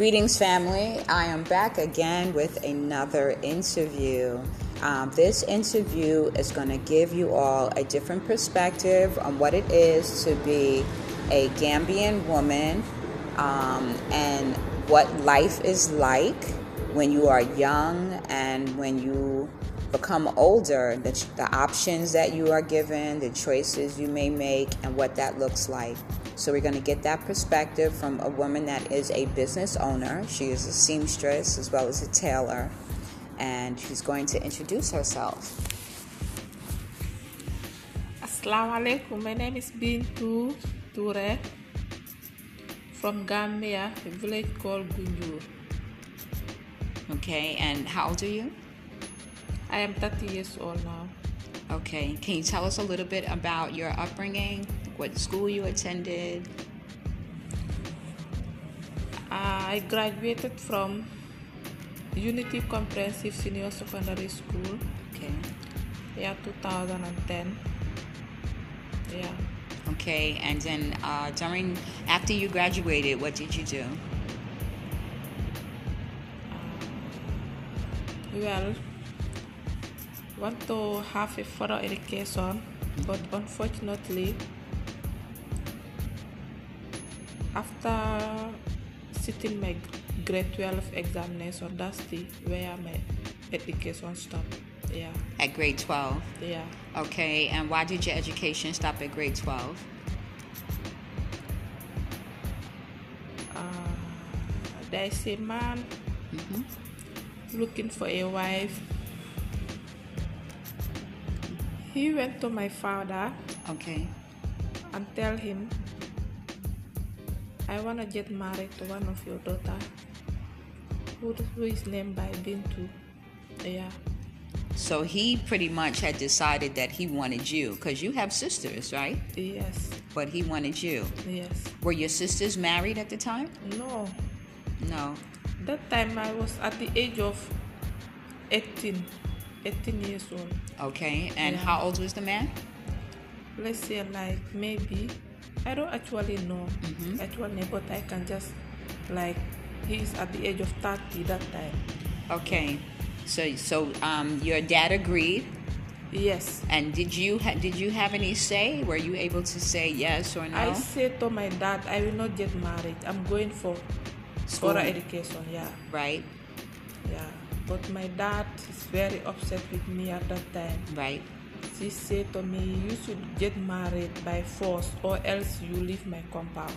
Greetings, family. I am back again with another interview. Um, this interview is going to give you all a different perspective on what it is to be a Gambian woman um, and what life is like when you are young and when you become older, the, the options that you are given, the choices you may make, and what that looks like. So, we're going to get that perspective from a woman that is a business owner. She is a seamstress as well as a tailor, and she's going to introduce herself. Assalamu alaikum. My name is Bintu Toure from Gambia, a village called Gunjur. Okay, and how old are you? I am 30 years old now. Okay, can you tell us a little bit about your upbringing, what school you attended? I graduated from Unity Comprehensive Senior Secondary School. Okay. Yeah, 2010. Yeah. Okay, and then uh, during after you graduated, what did you do? Well, want to have a further education, but unfortunately, after sitting my grade 12 examination, that's the where my education stopped. Yeah, At grade 12. yeah. Okay, and why did your education stop at grade 12? Uh, there's a man hmm looking for a wife. He went to my father Okay. and tell him I wanna get married to one of your daughter who, who is named by Bintu. Yeah. So he pretty much had decided that he wanted you because you have sisters, right? Yes. But he wanted you. Yes. Were your sisters married at the time? No. No. That time I was at the age of 18. 18 years old. Okay, and Yeah. how old was the man? Let's say like maybe I don't actually know Mhm. actually but I can just like he's at the age of 30 that time. Okay, so so um, your dad agreed, Yes. and did you ha- did you have any say? Were you able to say yes or no? I said to my dad, I will not get married. I'm going for School. education. Yeah, Right, yeah. But my dad is very upset with me at that time. right. She said to me, you should get married by force or else you leave my compound.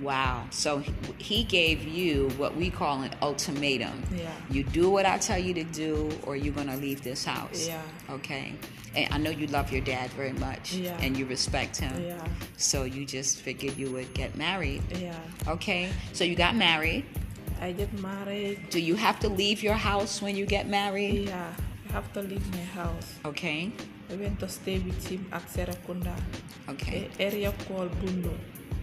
Wow. So he- gave you what we call an ultimatum. Yeah. You do what I tell you to do, or you're gonna leave this house. Yeah. Okay. And I know you love your dad very much, Yeah. and you respect him. Yeah, So you just figured you would get married. yeah. Okay. So you got married. I get married. Do you have to leave your house when you get married? Yeah, I have to leave my house. Okay. I went to stay with him at Serekunda, Okay. area called Bundo.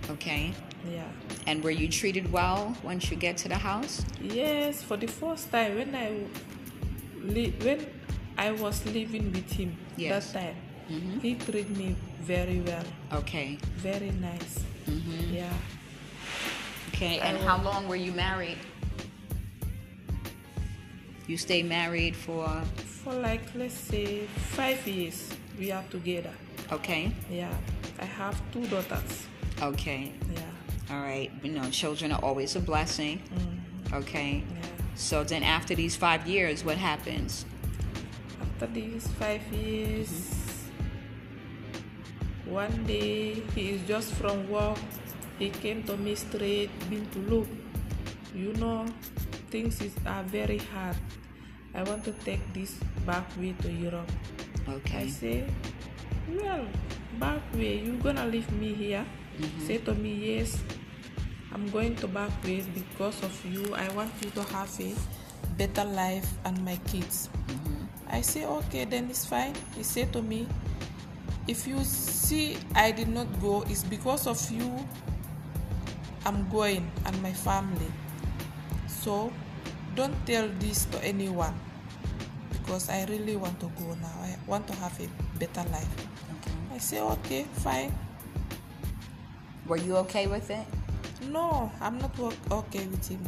Okay. Yeah. And were you treated well once you get to the house? Yes, for the first time when I li- when I was living with him Yes. that time, Mhm. he treated me very well, Okay. very nice. Mhm. Yeah, Okay. And how long were you married? You stayed married for for like let's say five years we are together. okay. Yeah, I have two daughters. Okay. Yeah, All right. You know, children are always a blessing. mm, Okay. yeah. So then after these five years, what happens? After these five years, one day he is just from work. He came to me straight, been to look. You know, things is, are very hard. I want to take this back way to Europe. Okay. I say, well, back way, you gonna leave me here? Mm-hmm. Say to me, yes, I'm going to back way because of you. I want you to have a better life and my kids. Mm-hmm. I say, okay, then it's fine. He said to me, if you see I did not go, it's because of you I'm going and my family. So don't tell this to anyone because I really want to go now. I want to have a better life. Okay. I say, okay, fine. Were you okay with it? No, I'm not okay with him.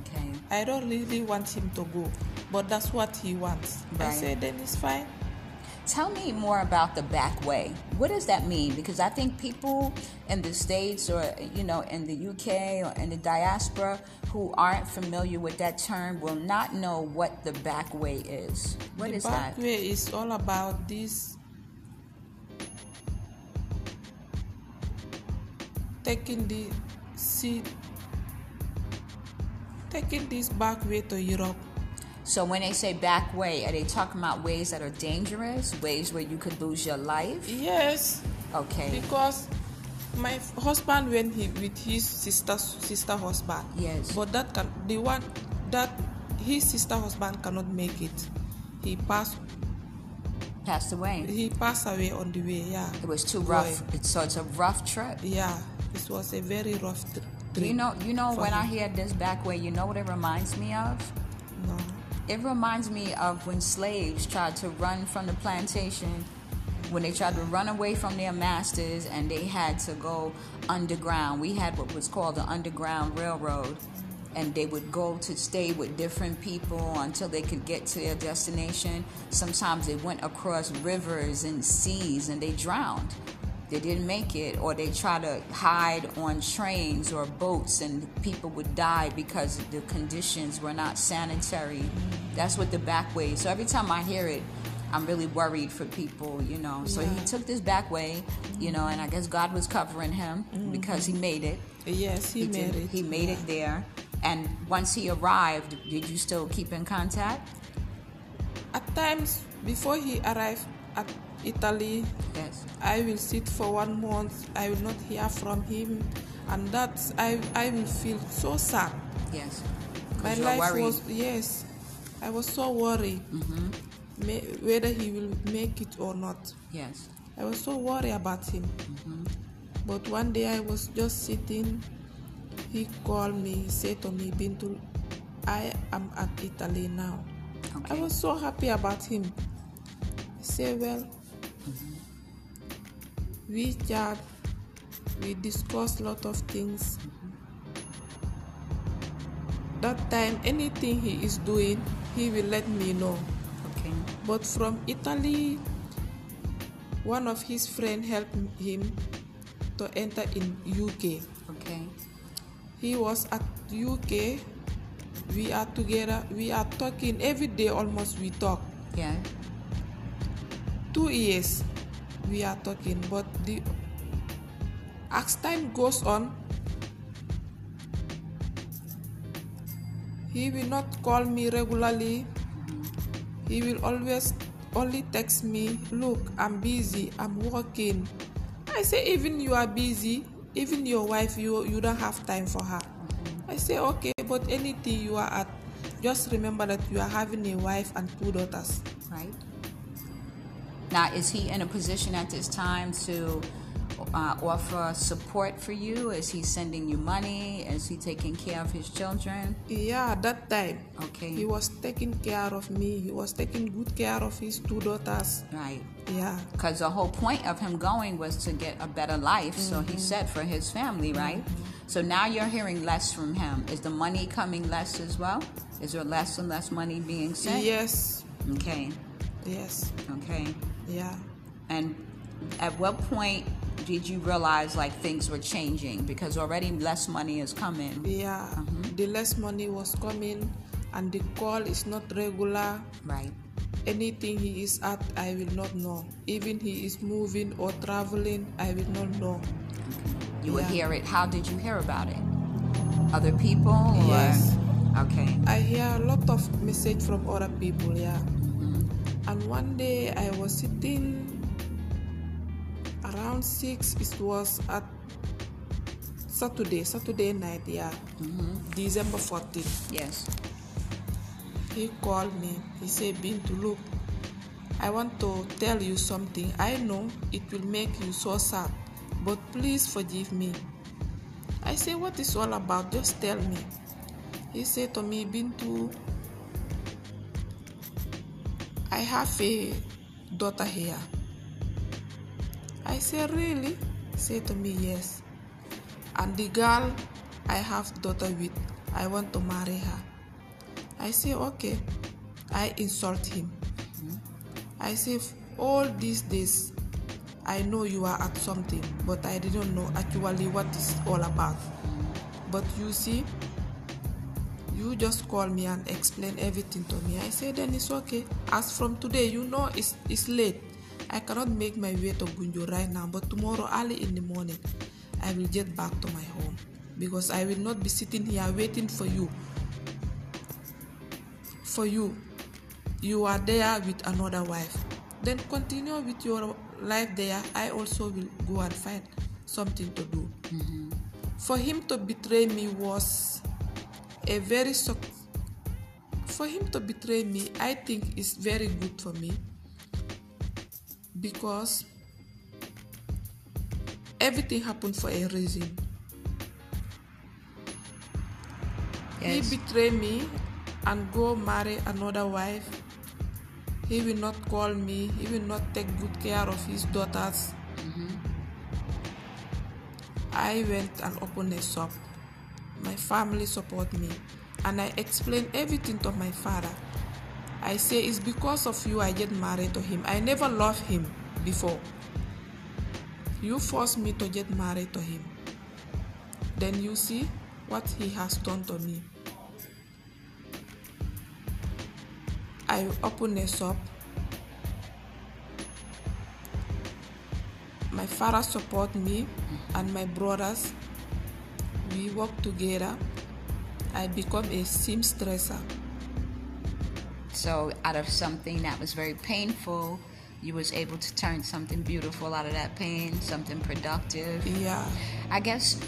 Okay. I don't really want him to go, but that's what he wants. I say, then it's fine. Tell me more about the back way. What does that mean? Because I think people in the States or, you know, in the UK or in the diaspora who aren't familiar with that term will not know what the back way is. What the is back that? way is all about this taking the seed taking this back way to Europe. So when they say back way, are they talking about ways that are dangerous, ways where you could lose your life? Yes, Okay. because my husband went he, with his sister sister husband. Yes. But that can the one that his sister husband cannot make it. He passed Passed away. he passed away on the way, yeah. It was too rough. It's, so it's a rough trip. Yeah. This was a very rough trip. You know, you know when I hear this back way, you know what it reminds me of? No. It reminds me of when slaves tried to run from the plantation, when they tried to run away from their masters and they had to go underground. We had what was called the Underground Railroad, and they would go to stay with different people until they could get to their destination. Sometimes they went across rivers and seas and they drowned. They didn't make it, or they try to hide on trains or boats, and people would die because the conditions were not sanitary. That's what the back way. So every time I hear it, I'm really worried for people, you know. So he took this back way, you know, and I guess God was covering him mm-hmm. because he made it. Yes, he, made did- it. He made it there. And once he arrived, did you still keep in contact? At times, before he arrived at Italy, Yes. I will sit for one month. I will not hear from him, and that I I will feel so sad. Yes. My life worried. was yes, I was so worried Mm-hmm. may, whether he will make it or not. Yes. I was so worried about him. Mm-hmm. But one day I was just sitting. He called me. He said to me, Bintu, I am at Italy now. I was so happy about him. He said, Well, we chat, we discuss a lot of things. That time, anything he is doing, he will let me know. Okay. But from Italy, one of his friend helped him to enter in UK. Okay. He was at UK. We are together. We are talking every day. Almost we talk. Yeah. Two years we are talking, but the as time goes on, he will not call me regularly. He will always only text me, look, I'm busy, I'm working. I say, even you are busy, even your wife, you you don't have time for her. I say, okay, but anything you are at, just remember that you are having a wife and two daughters. Right. Now, is he in a position at this time to uh, offer support for you? Is he sending you money? Is he taking care of his children? Yeah, that time. Okay. He was taking care of me. He was taking good care of his two daughters. Right. Yeah. Because the whole point of him going was to get a better life, so he said for his family, right? So now you're hearing less from him. Is the money coming less as well? Is there less and less money being sent? Yes. Okay. Yes. Okay. Yeah. And at what point did you realize like things were changing? Because already less money is coming. Yeah. Mm-hmm. The less money was coming and the call is not regular. Right. Anything he is at, I will not know. Even he is moving or traveling, I will not know. You would Yeah. hear it. How did you hear about it? Other people? Or? Yes. Okay. I hear a lot of message from other people, yeah. And one day I was sitting around six. It was at Saturday, Saturday night, yeah, mm-hmm. December 14th. Yes. He called me. He said, "Bintu, look, I want to tell you something. I know it will make you so sad, but please forgive me." I say, "What is all about? Just tell me." He said to me, "Bintu, I have a daughter here." I said, "Really?" Say to me, "Yes." And the girl I have daughter with. I want to marry her. I say, okay. I insult him. I say, all these days, I know you are at something, but I didn't know actually what it's all about. But you see, you just call me and explain everything to me. I say, then it's okay. As from today, you know it's, it's late. I cannot make my way to Gunjur right now, but tomorrow early in the morning, I will get back to my home because I will not be sitting here waiting for you. For you, you are there with another wife. Then continue with your life there. I also will go and find something to do. Mm-hmm. For him to betray me was a very shock. For him to betray me, I think is very good for me because everything happened for a reason. Yes. He betray me and go marry another wife. He will not call me. He will not take good care of his daughters. Mm-hmm. I went and opened a shop. My family support me, and I explain everything to my father. I say it's because of you I get married to him. I never loved him before. You forced me to get married to him. Then you see what he has done to me. I open a shop. My father support me and my brothers. We work together. I become a seamstresser. So out of something that was very painful, you was able to turn something beautiful out of that pain, something productive. Yeah, I guess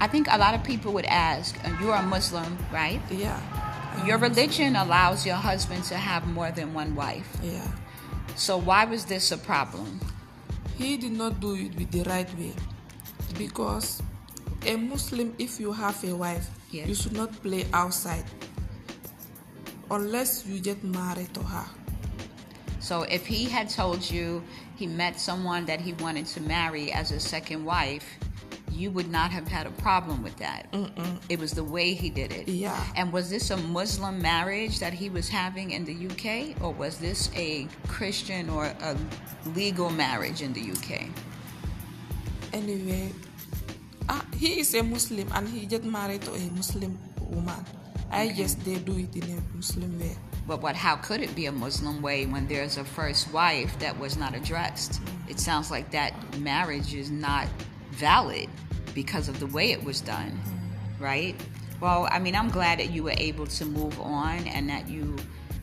I think a lot of people would ask, uh, you're a Muslim, right? yeah, Your religion allows your husband to have more than one wife. yeah. So why was this a problem? He did not do it with the right way. Because a Muslim, if you have a wife, Yes. you should not play outside unless you get married to her. So if he had told you he met someone that he wanted to marry as a second wife, you would not have had a problem with that. It was the way he did it. Yeah. And was this a Muslim marriage that he was having in the UK, or was this a Christian or a legal marriage in the UK? Anyway, ah, he is a Muslim and he get married to a Muslim woman. I guess they do it in a Muslim way. But what? How could it be a Muslim way when there's a first wife that was not addressed? Mm. It sounds like that marriage is not valid because of the way it was done, mm. right? Well, I mean, I'm glad that you were able to move on and that you,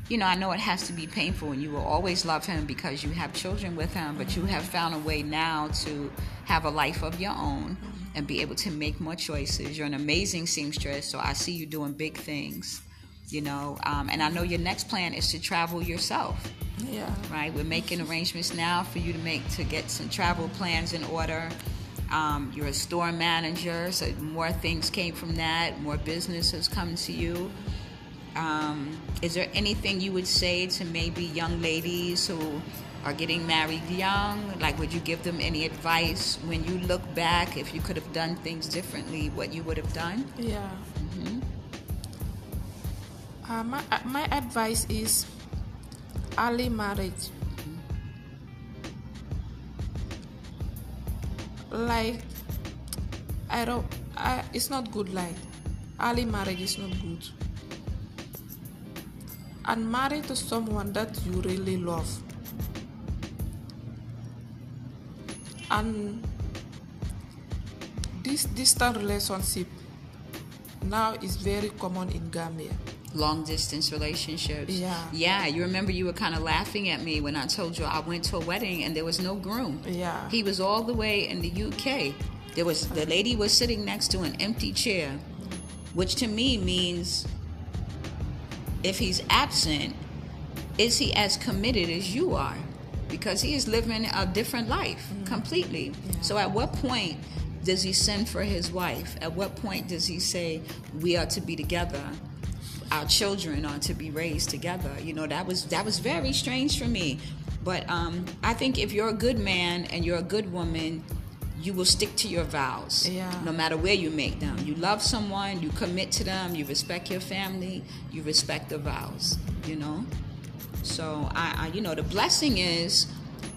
you know, I know it has to be painful and you will always love him because you have children with him, but you have found a way now to have a life of your own mm-hmm. And be able to make more choices. You're an amazing seamstress, so I see you doing big things, you know, um, and I know your next plan is to travel yourself Yeah. right? We're making arrangements now for you to make to get some travel plans in order. Um, you're a store manager, so more things came from that. More business has come to you. Um, is there anything you would say to maybe young ladies who are getting married young? Like, would you give them any advice when you look back? If you could have done things differently, what you would have done? Yeah. Uh, my, uh, my advice is early marriage. Like, I don't, I, it's not good. Like, early marriage is not good. And marry to someone that you really love. And this distant relationship now is very common in Gambia. long distance relationships. Yeah. Yeah, you remember you were kind of laughing at me when I told you I went to a wedding and there was no groom. Yeah. He was all the way in the UK. There was the lady was sitting next to an empty chair, which to me means if he's absent, is he as committed as you are? Because he is living a different life completely. So at what point does he send for his wife? At what point does he say we are to be together? Our children are to be raised together. You know that was that was very strange for me. But um, I think if you're a good man and you're a good woman, you will stick to your vows Yeah. no matter where you make them. You love someone, you commit to them, you respect your family, you respect the vows, you know? So I, I you know, the blessing is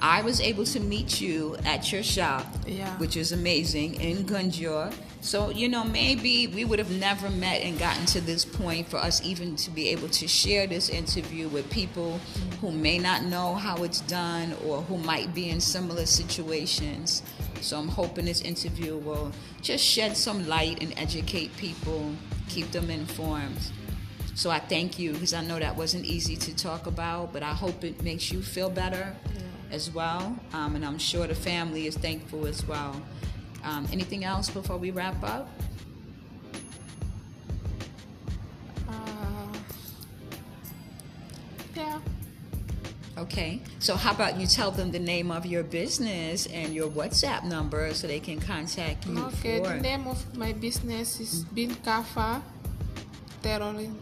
I was able to meet you at your shop, Yeah. which is amazing in Gunjur. So, you know, maybe we would have never met and gotten to this point for us even to be able to share this interview with people who may not know how it's done or who might be in similar situations. So, I'm hoping this interview will just shed some light and educate people, keep them informed. So, I thank you because I know that wasn't easy to talk about, but I hope it makes you feel better as well. Um, and I'm sure the family is thankful as well. Um, anything else before we wrap up? Uh, yeah. Okay. So, how about you tell them the name of your business and your WhatsApp number so they can contact you Okay, for the name of my business is BinKahFat Tailoring.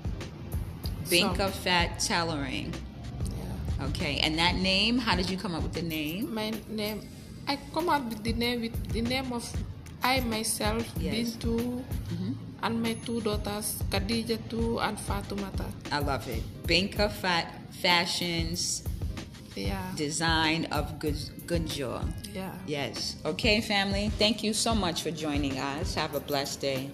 BinKahFat Tailoring. Yeah. Okay. And that name, how did you come up with the name? My name, I come up with the name with the name of I myself, Yes. Bintu, mm-hmm. and my two daughters, Khadija too and Fatumata. I love it. BinKahFat Fashions Yeah. Design of Gun- Gunjur. Yeah. Yes. Okay, family. Thank you so much for joining us. Have a blessed day.